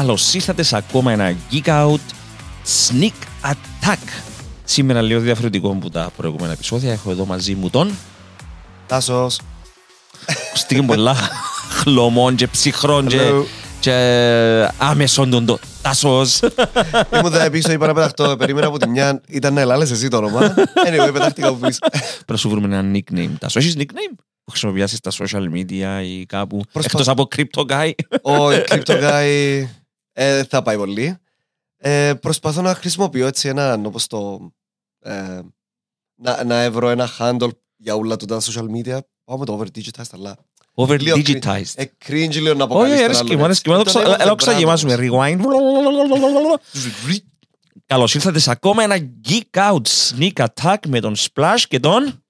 Καλώς ήρθατε σε ακόμα ένα Geek Out Sneak Attack. Σήμερα λίγο διαφορετικό από τα προηγούμενα επεισόδια. Έχω εδώ μαζί μου τον Τάσος. Στίγει πολλά χλωμών και ψυχρών και, Hello. και άμεσον τον το Τάσος. Ήμουν τα πίσω, είπα να πεταχτώ. Περίμενα από τη μια. Ήταν να ελάλες εσύ το όνομα. Anyway, πετάχτηκα από πίσω. Πρέπει να σου βρούμε ένα nickname. Τάσος, έχεις nickname; Που χρησιμοποιήσεις στα social media ή κάπου Προσπα- εκτός από Crypto Guy. Ο Crypto Guy ε, θα πάει πολύ. Ε, προσπαθώ να χρησιμοποιώ έτσι έναν, όπως το... Ε, να, να έβρω ένα handle για όλα του τα social media. Πάω με το over digitized, αλλά... Over Λίγο digitized. Ε, cringe λίγο να Όχι, αποκαλείς αρέσκει μου, αρέσκει μου. Έλα, ξα- έλα, ξαγεμάσουμε. Rewind. Καλώς ήρθατε σε ακόμα ένα Geek Out Sneak Attack με τον Splash και τον...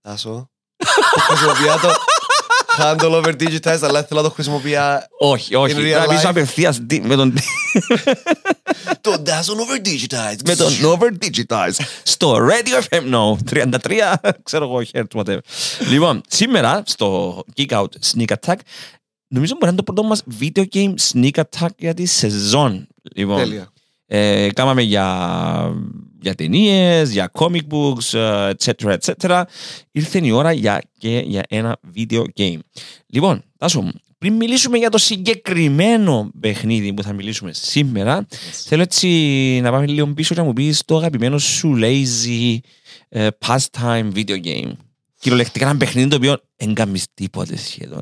Τάσο. Χρησιμοποιώ το handle over digitized, αλλά θέλω να το χρησιμοποιώ Όχι, όχι. In real Να πεις life. απευθείας τι- με τον... το Dazzle over digitized. με τον Over Digitized στο Radio FM No 33, ξέρω εγώ, hertz, whatever. λοιπόν, σήμερα στο Geek Out Sneak Attack νομίζω μπορεί να είναι το πρώτο μας video game sneak attack για τη σεζόν. Λοιπόν, Τέλεια. ε, κάμαμε για, για ταινίες, για comic books, ε, etc. etc. Ήρθε η ώρα για, και για ένα video game. Λοιπόν, Τάσο μου, πριν μιλήσουμε για το συγκεκριμένο παιχνίδι που θα μιλήσουμε σήμερα, θέλω έτσι να πάμε λίγο πίσω και να μου πεις το αγαπημένο σου lazy ε, pastime video game. Κυριολεκτικά ένα παιχνίδι το οποίο δεν κάνεις τίποτε σχεδόν.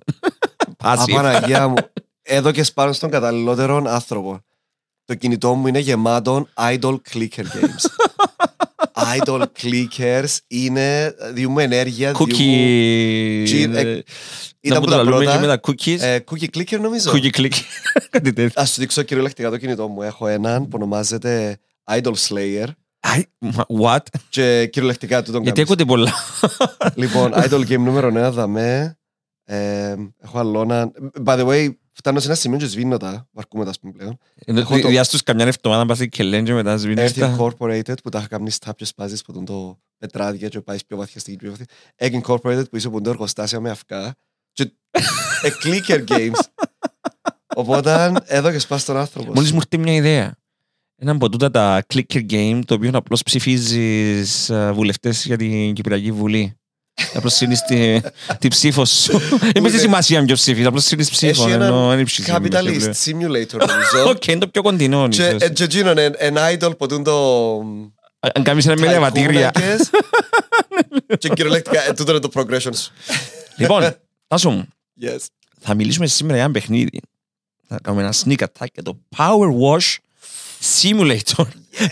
Passive. Απαναγία μου. Εδώ και σπάνω στον καταλληλότερο άνθρωπο. Το κινητό μου είναι γεμάτο idle clicker games. idle clickers είναι, διούμε ενέργεια, διούμε... Cookie... Τζιν- ε, ε, Να Ήταν που που το τα λαλούμε και με πρώτα. τα cookies. Ε, cookie clicker νομίζω. Cookie click. Κάτι τέτοιο. Ας σου δείξω κυριολεκτικά το κινητό μου. Έχω έναν που ονομάζεται Idol Slayer Αι, μα- What? και κυριολεκτικά του τον Γιατί κάνεις. ακούτε πολλά. Λοιπόν, Idol Game νούμερο 1 δαμέ. Ε, έχω άλλο ένα. By the way, φτάνω σε ένα σημείο και σβήνω τα. Βαρκούμε τα, ας πούμε πλέον. Έχω το- Διάστος καμιά εβδομάδα πας και λένε και μετά σβήνεις Earth τα. Incorporated που τα είχα κάνει στα και σπάζεις που τον το πετράδια και πάει πιο βαθιά στην πιο βαθιά. Egg Incorporated που είσαι που είναι το εργοστάσια με αυκά. Και ε, clicker games. Οπότε εδώ και σπάς τον άνθρωπο. Μόλις μου έρθει μια ιδέα. Ένα από τούτα τα clicker game το οποίο απλώς ψηφίζεις ε, βουλευτές για την Κυπριακή Βουλή. Απλώς σύνεις τη, τη ψήφο σου. Δεν έχει σημασία ποιο ψήφις, απλώς σύνεις ψήφο. Έχει ενώ έναν δεν ψηφίζεις. Capitalist Simulator νομίζω. Οκ, είναι το πιο κοντινό. Και ίσως. ε, και εκείνον εν- εν idol που τούν το... Αν κάνεις ένα με ελεβατήρια. ταϊκούνακες. Και κυριολεκτικά ε, τούτο είναι το progression σου. Λοιπόν, Τάσο μου, Yes. θα μιλήσουμε σήμερα για ένα παιχνίδι. Θα κάνουμε ένα sneak attack για το Power Wash Simulator.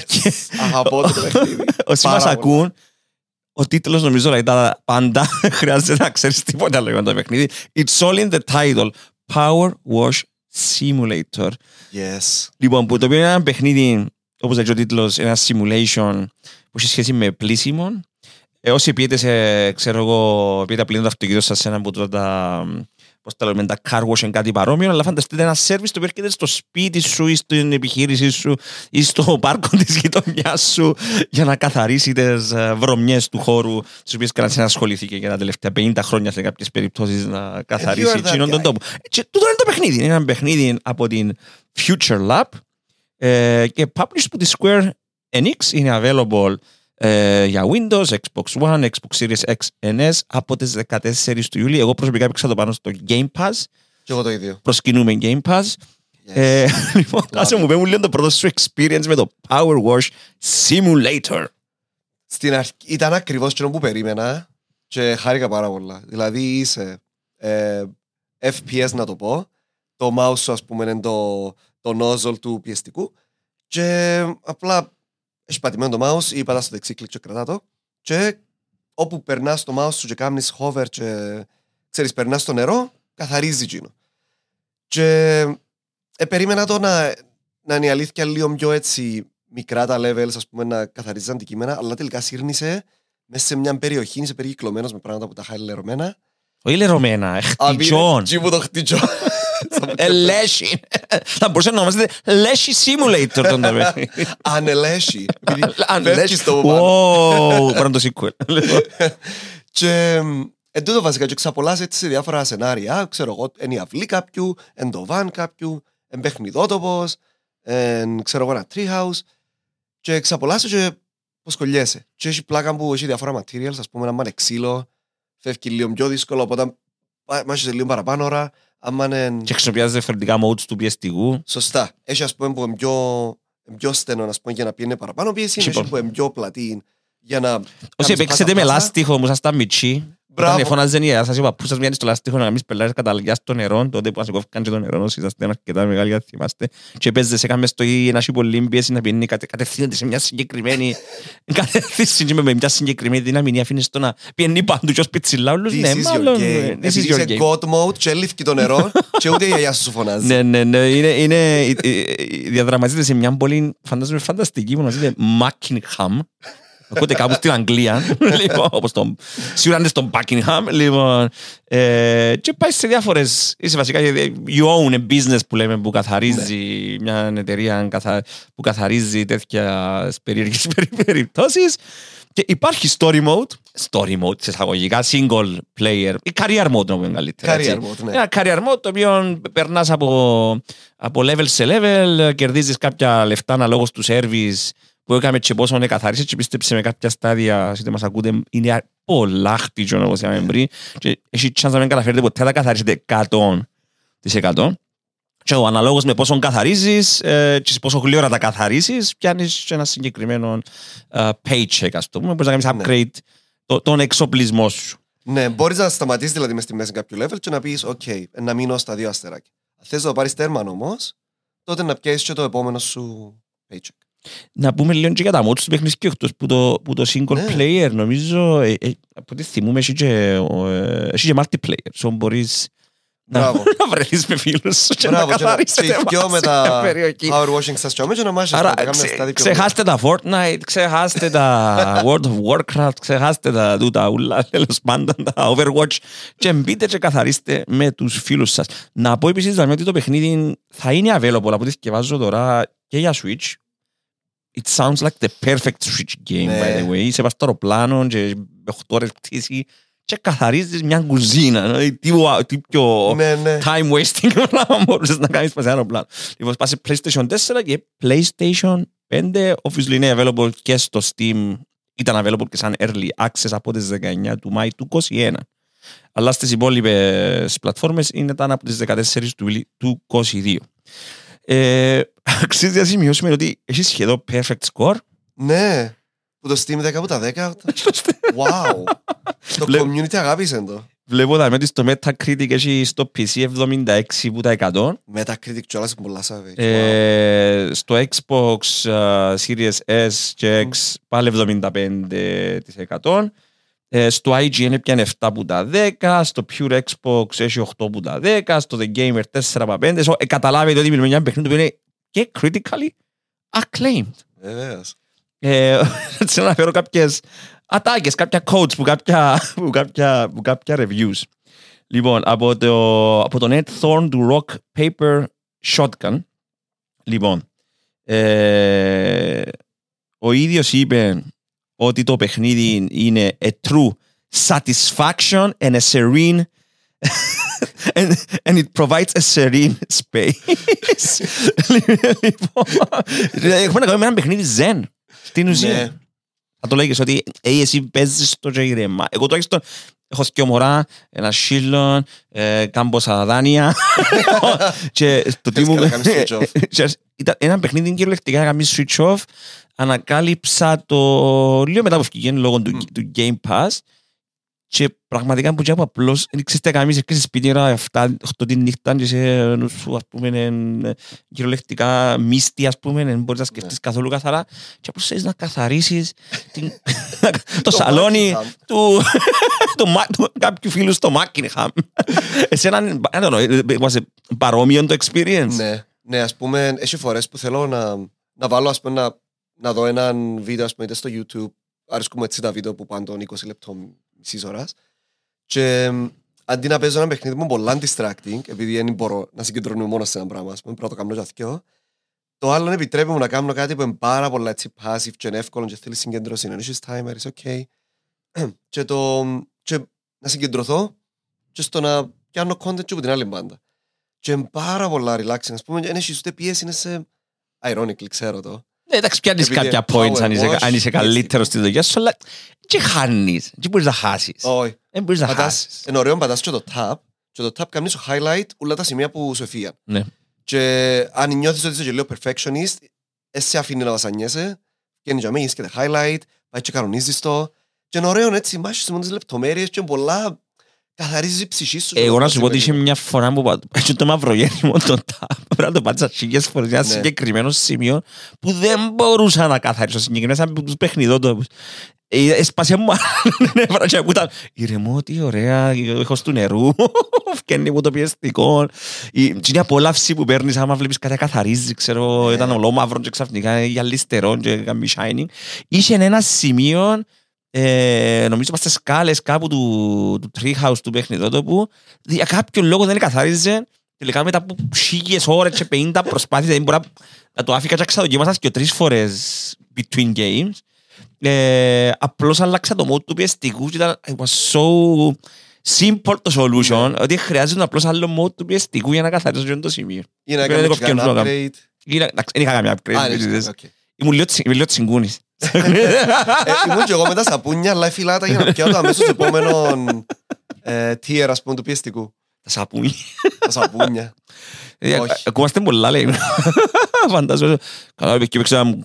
Και Αγαπώ το παιχνίδι. όσοι Πάρα μας πολύ. ακούν, ο τίτλος νομίζω λέει τα πάντα. Χρειάζεται να ξέρεις τίποτα άλλο για το παιχνίδι. It's all in the title. Power Wash Simulator. Yes. Λοιπόν, που το οποίο είναι ένα παιχνίδι, όπως λέει και ο τίτλος, ένα simulation που έχει σχέση με πλήσιμο. Ε, όσοι πιείτε σε, ξέρω εγώ, πιείτε πλύνουν το αυτοκίνητο σας σε ένα από τούτα τα, πώς τα λέμε, τα car wash ή κάτι παρόμοιο, αλλά φανταστείτε ένα service το οποίο έρχεται στο σπίτι σου ή στην επιχείρησή σου ή στο πάρκο της γειτονιάς σου για να καθαρίσει τις ε, βρωμιές του χώρου τις οποίες κανένας δεν ασχολήθηκε για τα τελευταία 50 χρόνια σε κάποιες περιπτώσεις να καθαρίσει you are that εκείνον τον guy. τόπο. Ε, Και τούτο είναι το παιχνίδι. Είναι ένα παιχνίδι από την Future Lab ε, και published από τη Square Enix. Είναι available ε, για Windows, Xbox One, Xbox Series X and S από τις 14 του Ιούλη. Εγώ προσωπικά έπαιξα το πάνω στο Game Pass. Και εγώ το ίδιο. Προσκυνούμε Game Pass. Yes. Ε, λοιπόν, άσε μου πέμουν λίγο το πρώτο σου experience με το Power Wash Simulator. Στην αρχή ήταν ακριβώς εκείνο που περίμενα και χάρηκα πάρα πολλά. Δηλαδή είσαι ε, FPS να το πω, το mouse σου ας πούμε είναι το, το nozzle του πιεστικού και απλά έχεις πατημένο το mouse ή πατάς στο δεξί κλικ και κρατά το και όπου περνάς το mouse σου και κάνεις hover και ξέρεις περνάς στο νερό καθαρίζει εκείνο. Και ε, περίμενα το να, να είναι η αλήθεια λίγο πιο έτσι μικρά τα levels, ας πούμε, να καθαρίζεις αντικείμενα, αλλά τελικά σύρνησε μέσα σε μια περιοχή, είσαι περικυκλωμένος με πράγματα που τα είχα λερωμένα. Όχι λερωμένα, χτιτζόν. Τι μου το χτιτζό. Ελέσχη. Θα μπορούσε να ονομάζεται Λέσχη Simulator τον το παιχνίδι. Ανελέσχη. Επειδή Αν φεύγεις λες, το πάνω. wow, πρέπει να το sequel. Και εν τούτο βασικά και ξαπολάς έτσι σε διάφορα σενάρια. Ξέρω εγώ, είναι η αυλή κάποιου, εν το βαν κάποιου, εν παιχνιδότοπος, εν ξέρω εγώ ένα treehouse και εξαπολάσαι και πως κολλιέσαι. Και έχει πλάκα που έχει διάφορα materials, ας πούμε, άμα είναι ξύλο, φεύγει λίγο πιο δύσκολο, οπότε μάχεσαι λίγο παραπάνω ώρα, άμα είναι... Και χρησιμοποιάς διαφορετικά modes του πιεστικού. Σωστά. Έχει ας πούμε που είναι πιο, πιο στενό ας πούμε, για να πιένει παραπάνω πίεση, Λοιπόν. έχει που είναι πιο πλατή για να... Όσοι κάνεις παίξετε με πάσα-πάσα. λάστιχο μου, σας τα μητσί, Μπράβο. όταν φωνάζε η γιαγιά σας, είπα πού σας μοιάζει το λάστιχο να μην πελάρεις καταλαγιά στο νερό, τότε που σας κόφηκαν και το νερό, όσοι είσαστε αρκετά μεγάλοι, αν θυμάστε, και παίζεσαι κάμες στο ή ένας πολύ πίεση να πιένει κατε- κατευθύνεται σε μια συγκεκριμένη κατεύθυνση και με με μια συγκεκριμένη δύναμη, ή αφήνεις το να πιένει παντού και ως πιτσιλά όλους, This ναι, is your μάλλον, game. ε, this is Επειδή your είσαι game. God mode και λήφκει το νερό και ούτε η γιαγιά σου σου φωνάζει. Ναι, ναι, ναι. Είναι, είναι, ε, ε, διαδραματίζεται σε μια πολύ φαντάζομαι φανταστική που ονομάζεται Buckingham. Ακούτε κάπου στην Αγγλία. λοιπόν, όπως το, σίγουρα είναι στο Buckingham. Λοιπόν, ε, και πάει σε διάφορες... Είσαι βασικά... You own a business που λέμε που καθαρίζει μια εταιρεία καθα, που καθαρίζει τέτοια περίεργες περιπτώσεις. Και υπάρχει story mode, story mode σε εισαγωγικά, single player, ή career mode να πούμε καλύτερα. Career έτσι. mode, ναι. Ένα career mode το οποίο περνάς από, από level σε level, κερδίζεις κάποια λεφτά αναλόγως του service που έκαμε και πόσο είναι καθάρισε και πίστεψε με κάποια στάδια, είτε μας ακούτε, είναι πολλά χτύτσιο όπως είπαμε πριν και έχει chance να μην καταφέρετε ποτέ να καθαρίσετε 100%. Και ο αναλόγως με πόσο καθαρίζεις ε, και σε πόσο γλύωρα τα καθαρίζεις πιάνεις και ένα συγκεκριμένο ε, paycheck ας το πούμε, μπορείς να κάνεις Ναι. upgrade το, τον εξοπλισμό σου. Ναι, μπορείς να σταματήσεις δηλαδή μες στη μέση κάποιου level και να πεις: OK, να μείνω στα δύο αστεράκια. Αν θες να το πάρεις τέρμα όμως, τότε να πιάσεις και το επόμενο σου paycheck. Να πούμε λίγο και για τα mods του παιχνίς και εκτός που το, που το single Ναι. player νομίζω ε, ε, από ό,τι θυμούμε έχει και, ε, έχει και multiplayer so μπορείς να, Μπράβο. να βρεθείς με φίλους σου και Μπράβο, να και να- καθαρίσετε και οι δυο μαζί με σε μια τα περιοχή. Power washing στα στιώμες και να μάχεσαι Άρα να κάνουμε ξε, στάδι πιο ξεχάστε τα Fortnite, ξεχάστε τα World of Warcraft, ξεχάστε τα τούτα ούλα, τέλος πάντων τα Overwatch και μπείτε και καθαρίστε με τους φίλους σας. Να πω επίσης δηλαδή, ότι το παιχνίδι θα είναι available από ό,τι θυκευάζω τώρα και για Switch. It sounds like the perfect Switch game, Ναι. by the way. Είσαι πας στο αεροπλάνο και 8 ώρες πτήση και καθαρίζεις μια κουζίνα. δηλαδή, Τι, ουα- τι πιο Ναι, ναι. time wasting πράγμα μπορούσες να κάνεις πας σε αεροπλάνο. Λοιπόν, πας σε PlayStation 4 και PlayStation 5, obviously είναι available και στο Steam, ήταν available και σαν early access από τις 19 του Μάη του 21. Αλλά στις υπόλοιπες πλατφόρμες είναι ήταν από τις 14 του, Ιουλίου του 22. Ε, αξίζει να σημειώσουμε ότι έχεις σχεδόν perfect score. Ναι. Που το Steam 10 από τα 10. Wow. Το Βλέ- community αγάπησε το. Βλέπω τα ότι στο Metacritic έχει στο PC 76 που τα 100. Metacritic κιόλας είναι πολλά savage. Wow. Ε, στο Xbox uh, Series S και X πάλι 75%. Ε, στο IGN έπιανε 7 που τα 10, στο Pure Xbox έχει 8 που τα 10, στο The Gamer 4 από 5. So, ε, καταλάβετε ότι μιλούμε για ένα παιχνίδι που είναι και critically acclaimed. Βεβαίως. Ε, έτσι να αναφέρω κάποιες ατάκες, κάποια codes που κάποια, που κάποια, που κάποια reviews. Λοιπόν, από το, από το Net Thorn του Rock Paper Shotgun. Λοιπόν, ε, ο ίδιος είπε ότι το παιχνίδι είναι a true satisfaction and a serene and, and it provides a serene space. λοιπόν, έχουμε να κάνουμε με ένα παιχνίδι zen. Στην ουσία. Ναι. Θα το λέγεις ότι «Ει, εσύ παίζεις το και ηρεμά. Εγώ τουλάχιστον έχω σκιο μωρά, ένα σύλλον, ε, κάμποσα δάνεια και το τι Θες μου... και να κάνεις switch off. Και Ήταν ένα παιχνίδι κυριολεκτικά να κάνεις switch off. Ανακάλυψα το λίγο μετά που βγήκε λόγω του, του Game Pass και πραγματικά που από απλώς δεν ξέρεις τι κάνεις, έρχεσαι σπίτι ώρα 7, 8 τη νύχτα και σε νου σου ας πούμε εν, κυριολεκτικά μίστη ας πούμε δεν μπορείς να σκεφτείς καθόλου καθαρά και απλώς θέλεις να καθαρίσεις την, το σαλόνι Buckingham. του, του, Μα- του κάποιου φίλου στο Buckingham. Εσένα, I don't know, was it παρόμοιο το experience; Ναι, ναι, ας πούμε, έχει φορές που θέλω να, να βάλω, ας πούμε, να, να δω έναν βίντεο, ας πούμε, είτε στο YouTube, αρέσκουμε έτσι τα βίντεο που πάνε των 20 λεπτών μισής ώρας, και μ, αντί να παίζω ένα παιχνίδι μου πολλά distracting, επειδή δεν μπορώ να συγκεντρώνω μόνο σε ένα πράγμα, ας πούμε, πρέπει να το κάνω και αυτό, το άλλο επιτρέπει μου να κάνω κάτι που είναι πάρα πολλά έτσι passive και είναι εύκολο και θέλεις συγκέντρωση, να έχεις timer, it's okay. και, το, και να συγκεντρωθώ και στο να πιάνω content και από την άλλη μπάντα. και είναι πάρα πολλά relaxing. Ας πούμε, δεν έχεις ούτε πίεση, είναι σε... Ironically, ξέρω το. Ναι, εντάξει, πιάνεις Επειδή κάποια power points αν είσαι, wash, αν είσαι έτσι. καλύτερος στη δουλειά σου, αλλά και χάνεις. Και μπορείς να χάσεις. Όχι. Δεν μπορείς να Πατάς, χάσεις. είναι ωραίο, πατάς και το tab και το tab κάνεις σου highlight όλα τα σημεία που σου εφήγαν. Ναι. Και αν νιώθεις ότι είσαι και λίγο perfectionist, εσύ αφήνει να βασανιέσαι, και είναι για μένα, και τα highlight, πάει και κανονίζεις το. Και είναι ωραίο έτσι, μάχεις σε τις λεπτομέρειες και πολλά καθαρίζεις η ψυχή σου. Εγώ να σου πω ότι είχε είχε μια φορά που πα- έτσι το μαυρογέννημα το τάπ. Πρέπει να το πάτησα χίλιες φορές για ένα Ναι. συγκεκριμένο σημείο που δεν μπορούσα να καθαρίσω συγκεκριμένα σαν από τους παιχνιδότοπους. Ε, Έσπασε μου νεύρα και που ήταν ηρεμό, τι ωραία, ήχος του νερού, φκένει μου το πιεστικό. Η η απόλαυση που παίρνεις άμα βλέπεις κάτι να καθαρίζει, ξέρω, Ναι. ήταν ολόμαυρο και ξαφνικά γυαλιστερό και έκαμε shining. Είχε ένα σημείο ε, νομίζω είμαστε σκάλες κάπου του, του treehouse του παιχνιδότοπου. Για κάποιο λόγο δεν καθάριζε. Τελικά μετά από χίλιες ώρες και 50 προσπάθειες δεν μπορεί να, να το άφηκα και ξαδοκίμασα και τρεις φορές between games. Ε, απλώς άλλαξα το mode του πιεστικού και ήταν it was so simple το solution ότι χρειάζεται απλώς άλλο mode του πιεστικού για να καθαρίσω και το σημείο. Ή να Πρέπει να κάνεις το φτιάξω κανένα να upgrade. Ή να- εντάξει, δεν είχα καμία Α, upgrade ναι, because ok. ήμουν λίγο τσι- λίγο τσιγκούνης. Ε, Ήμουν και εγώ με τα σαπούνια, αλλά φύλατα για να πιάω το αμέσως επόμενο ε, tier, ας πούμε, του πιεστικού. τα σαπούνια Τα σαπούνια. Ε, Όχι. Ακούμαστε πολλά λέει. Φαντάζομαι. Καλά, και παίξα ένα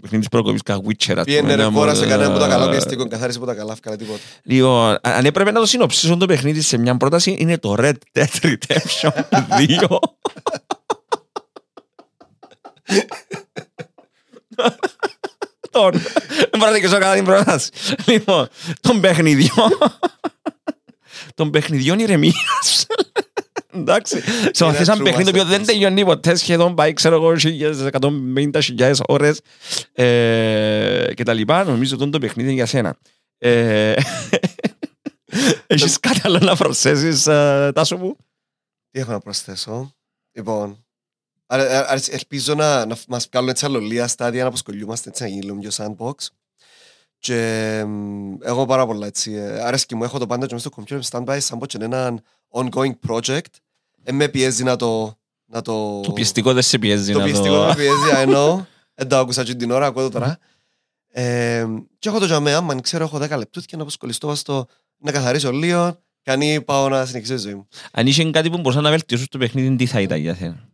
παιχνίδι της προκοπής κα Witcher. ας Πήγαινε πούμε, ρε ένα κόρα μο- σε κανένα από τα καλά πιεστικό, καθάρισε από τα καλά, έφκανα τίποτα. Λοιπόν, α- αν έπρεπε να το συνοψίσω το παιχνίδι σε μια πρόταση, είναι το Red Dead Redemption 2. Τον. Δεν μπορώ να δικαιώσω καλά την πρόταση. Λοιπόν, των παιχνιδιών. των παιχνιδιών ηρεμίας. Εντάξει. Σε βαθές ένα true παιχνίδι το οποίο δεν masterpiece. τελειώνει ποτέ, σχεδόν πάει, ξέρω εγώ, χίλιες, 150.000 ώρες ε, και τα λοιπά. Νομίζω ότι είναι το παιχνίδι για σένα. Ε, Έχεις κάτι άλλο να προσθέσεις, ε, Τάσο μου; Τι έχω να προσθέσω; Λοιπόν, άρα- άρα- ελπίζω να, να μας βγάλουν έτσι αλλολία στάδια να αποσκολιούμαστε έτσι να γίνει λίγο πιο sandbox. Και μ, εγώ πάρα πολλά έτσι. ε, Αρέσκει μου, έχω το πάντα και μέσα στο computer standby σαν πως και είναι ένα ongoing project. Ε, με πιέζει να το... Να το, Το πιεστικό δεν σε πιέζει το να πιεστικό το... με πιέζει, I know. Δεν το άκουσα και την ώρα, ακούω το τώρα. Ε, και έχω το τζαμέ, άμα ξέρω έχω 10 λεπτούθια να αποσκολιστώ στο να καθαρίσω λίγο, κάνει πάω να συνεχίσω τη ζωή μου. Αν είχε κάτι που μπορούσα να βελτιώσω στο παιχνίδι, τι θα ήταν για σένα;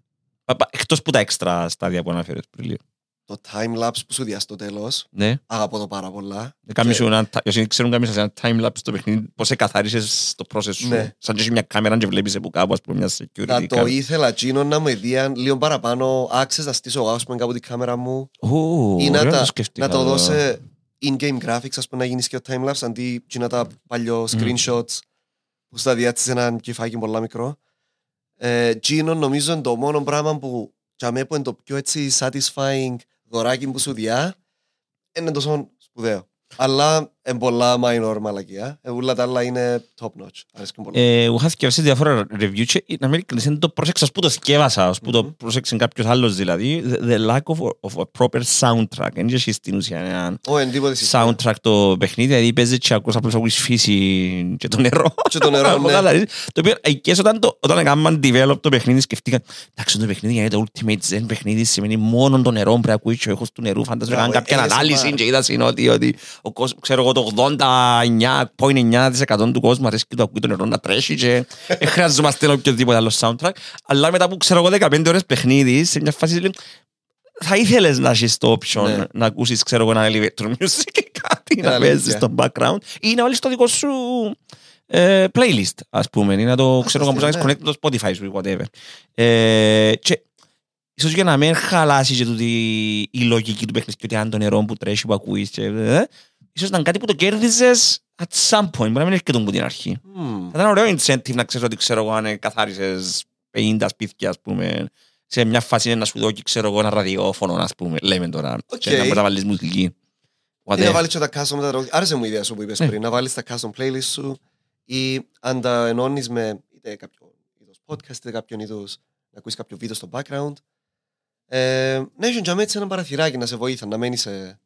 Πα- πα- Εκτός που τα έξτρα στάδια που αναφέρες πριν λίγο. Το time-lapse που σου διάσει στο τέλος, Ναι. αγαπώ το πάρα πολλά. Κάμεις Και- σου ένα, ta- όσοι ξέρουν κάμεις ένα time-lapse στο παιχνίδι, πώς εκαθάρισες το process σου. Ναι. Σαν και έχεις μια κάμερα και βλέπεις από κάπου, ας πούμε, μια security Θα το κάμερα. ήθελα Τζίνο να μου έδιαν λίγο παραπάνω access να στήσω εγώ ας πούμε κάπου την κάμερα μου Ου, ή να, ωραίο τα, σκεφτήκα να το το. δώσει in-game graphics ας πούμε να γίνεις και το time-lapse αντί και να τα παλιό screenshots που στα διάτησες έναν κυφάκι πολλά μικρό. Ε, Τζίνο νομίζω είναι το μόνο πράγμα που για μένα που είναι το πιο έτσι satisfying δωράκι που σου διά είναι τόσο σπουδαίο. Αλλά είναι πολλά minor μαλακία. Ε, όλα τα άλλα είναι top notch. Αρέσκουν πολλά. Ε, Εγώ είχα θυκευάσει διάφορα review και να μην ειλικρινής, δεν το πρόσεξα ως που το θυκεύασα, ως που το Μμμ. πρόσεξε κάποιος άλλος δηλαδή. The- The lack of, of a proper soundtrack. Δεν είχε στην ουσία ένα Ω, εν τίποτε συστήνω. soundtrack το παιχνίδι, δηλαδή παίζει και ακούς απλώς ακούεις φύση και το νερό. Και το νερό, Από ναι. καθαρίζεις. Το οποίο εκεί όταν, το, όταν έκαναν develop το παιχνίδι σκεφτήκαν εντάξει το παιχνίδι για το ultimate zen παιχνίδι σημαίνει μόνο το νερό πρέπει να ακούεις και ο ήχος του νερού φαντάζομαι Μπράβο, έκαναν κάποια ASMR. ανάλυση και είδα ότι, ότι ο κόσμος, ξέρω εγώ το 89,9% του κόσμου αρέσει και το ακούει το νερό να τρέχει και δεν χρειαζόμαστε οποιοδήποτε άλλο soundtrack αλλά μετά που ξέρω εγώ 15 ώρες παιχνίδι σε μια φάση λέει, θα ήθελες να έχεις το option Ναι. να ακούσεις ξέρω εγώ ένα elevator music και κάτι Είναι να παίζεις αλήθεια. στο background ή να βάλεις το δικό σου ε, playlist ας πούμε ή να το ξέρω εγώ Φανταστικό, να έχεις connect το Spotify σου ή whatever ε, και ίσως για να μην χαλάσει και τούτη η λογική του παιχνιδιού ότι αν το νερό που τρέχει που ακούεις και, ε, ίσως ήταν κάτι που το κέρδιζες at some point μπορεί να μην έρχεται από την αρχή Μμμ. θα ήταν ωραίο incentive να ξέρεις ότι ξέρω εγώ αν καθάρισες 50 σπίτια ας πούμε σε μια φάση είναι να σου δώκει ξέρω εγώ ένα ραδιόφωνο ας πούμε λέμε τώρα Οκ. και να μπορείς να βάλεις μουσική Ή να Whatever. βάλεις και τα custom με τα τραγούδια. Άρεσε μου η ιδέα σου που είπες Ναι. πριν. Να βάλεις τα custom playlist σου ή αν τα ενώνεις με είτε κάποιο είδος podcast είτε κάποιον είδος να ακούεις κάποιο βίντεο στο background. Ε, ναι, έχει και έτσι ένα παραθυράκι να σε βοήθα, να μένεις σε...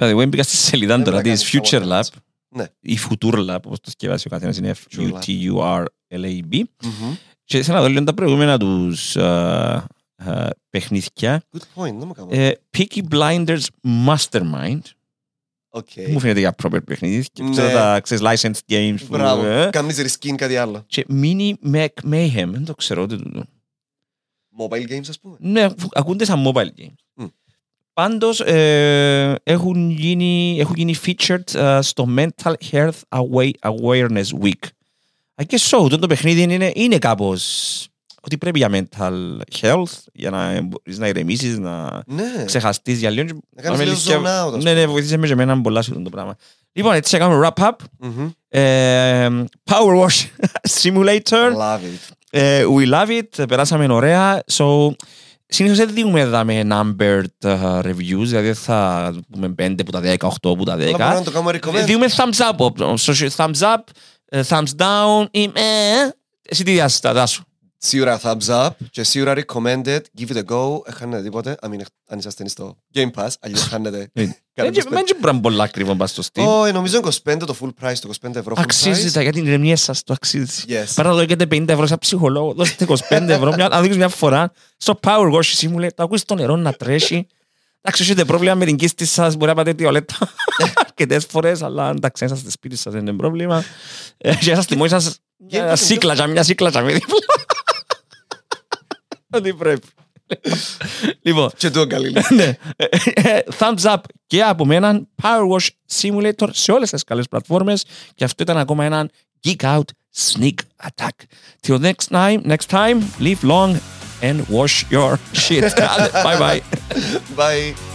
Δηλαδή, εγώ μπήκα στη σελίδα Δεν τώρα πρέπει να της κάνεις Future τα Lab Ναι. ή Future Lab όπως το σκευάσει ο καθένας είναι Future Lab. F-U-T-U-R-L-A-B Μμμ. Και θέλω να δω λίγο τα προηγούμενα τους ε, ε, παιχνίδια. Good point, δεν μου κάνω. Ε, Peaky Blinders Mastermind. OK. Μου φαίνεται για proper παιχνίδι. Και Ναι. ξέρω τα ξέρεις, licensed games. που, Μπράβο. ε. Κάνεις reskin κάτι άλλο. Και Mini Mech Mayhem. Δεν το ξέρω ούτε τούτο. Mobile games, ας πούμε. Ναι, ακου- ακούνται σαν mobile games. Μμ. Πάντως ε, έχουν, γίνει, έχουν γίνει featured ε, στο Mental Health Awa- Awareness Week. I guess so. Το, το παιχνίδι είναι, είναι κάπως ότι πρέπει για mental health, για να μπορείς να ηρεμήσεις, να Ναι. ξεχαστείς για λίγο. Να κάνεις με λίγο λυσκεύω. zone out, ας Ναι, ναι, βοηθήσε με και εμένα πολλά σε αυτό το πράγμα. Λοιπόν, έτσι έκαμε wrap-up. Μμμ. Ε, Power Wash Simulator. Love it. Ε, we love it, περάσαμε ωραία. So, συνήθως δεν δίνουμε εδώ με numbered uh, reviews, δηλαδή θα πούμε 5 που τα 10, 8 που τα Αλλά μπορούμε 10. να το κάνουμε recommend. Δίνουμε thumbs up, op- so, thumbs up, ε, thumbs down, ή ε, εσύ τι διάστατα σου. Σίγουρα thumbs up και σίγουρα recommended. Give it a go. Έχανετε τίποτε. Αν είναι- Αν είσαστε στο Game Pass. Αλλιώς χάνετε. Δεν Κάνετε δεν μπορεί πολλά ακριβό πας στο Steam. Όχι, νομίζω 25 το full price, το 25 ευρώ full Αξίζει price. τα για την ηρεμία σας, το αξίζει. Yes. Πέρα να δώσετε 50 ευρώ σαν ψυχολόγο, δώστε 25 ευρώ, μια, να δείξεις μια φορά στο Power Wash Simulator, το ακούεις το νερό να τρέχει. Εντάξει, έχετε πρόβλημα με την κίστη σας, μπορεί να πάτε τιολέτα αρκετές φορές, αλλά εντάξει, είσαστε στο σπίτι σας, δεν είναι πρόβλημα. Ε, Και είσαστε μόνοι σας, μια Γιατί- σύκλατσα, μια σύκλατσα με δίπλα. Ό,τι πρέπει. Λοιπόν, Και το καλή. ναι. Ε, ε, Thumbs up και από μένα Power Wash Simulator σε όλες τις καλές πλατφόρμες και αυτό ήταν ακόμα έναν Geek Out Sneak Attack. Till next time, next time, live long and wash your shit. bye bye. Bye.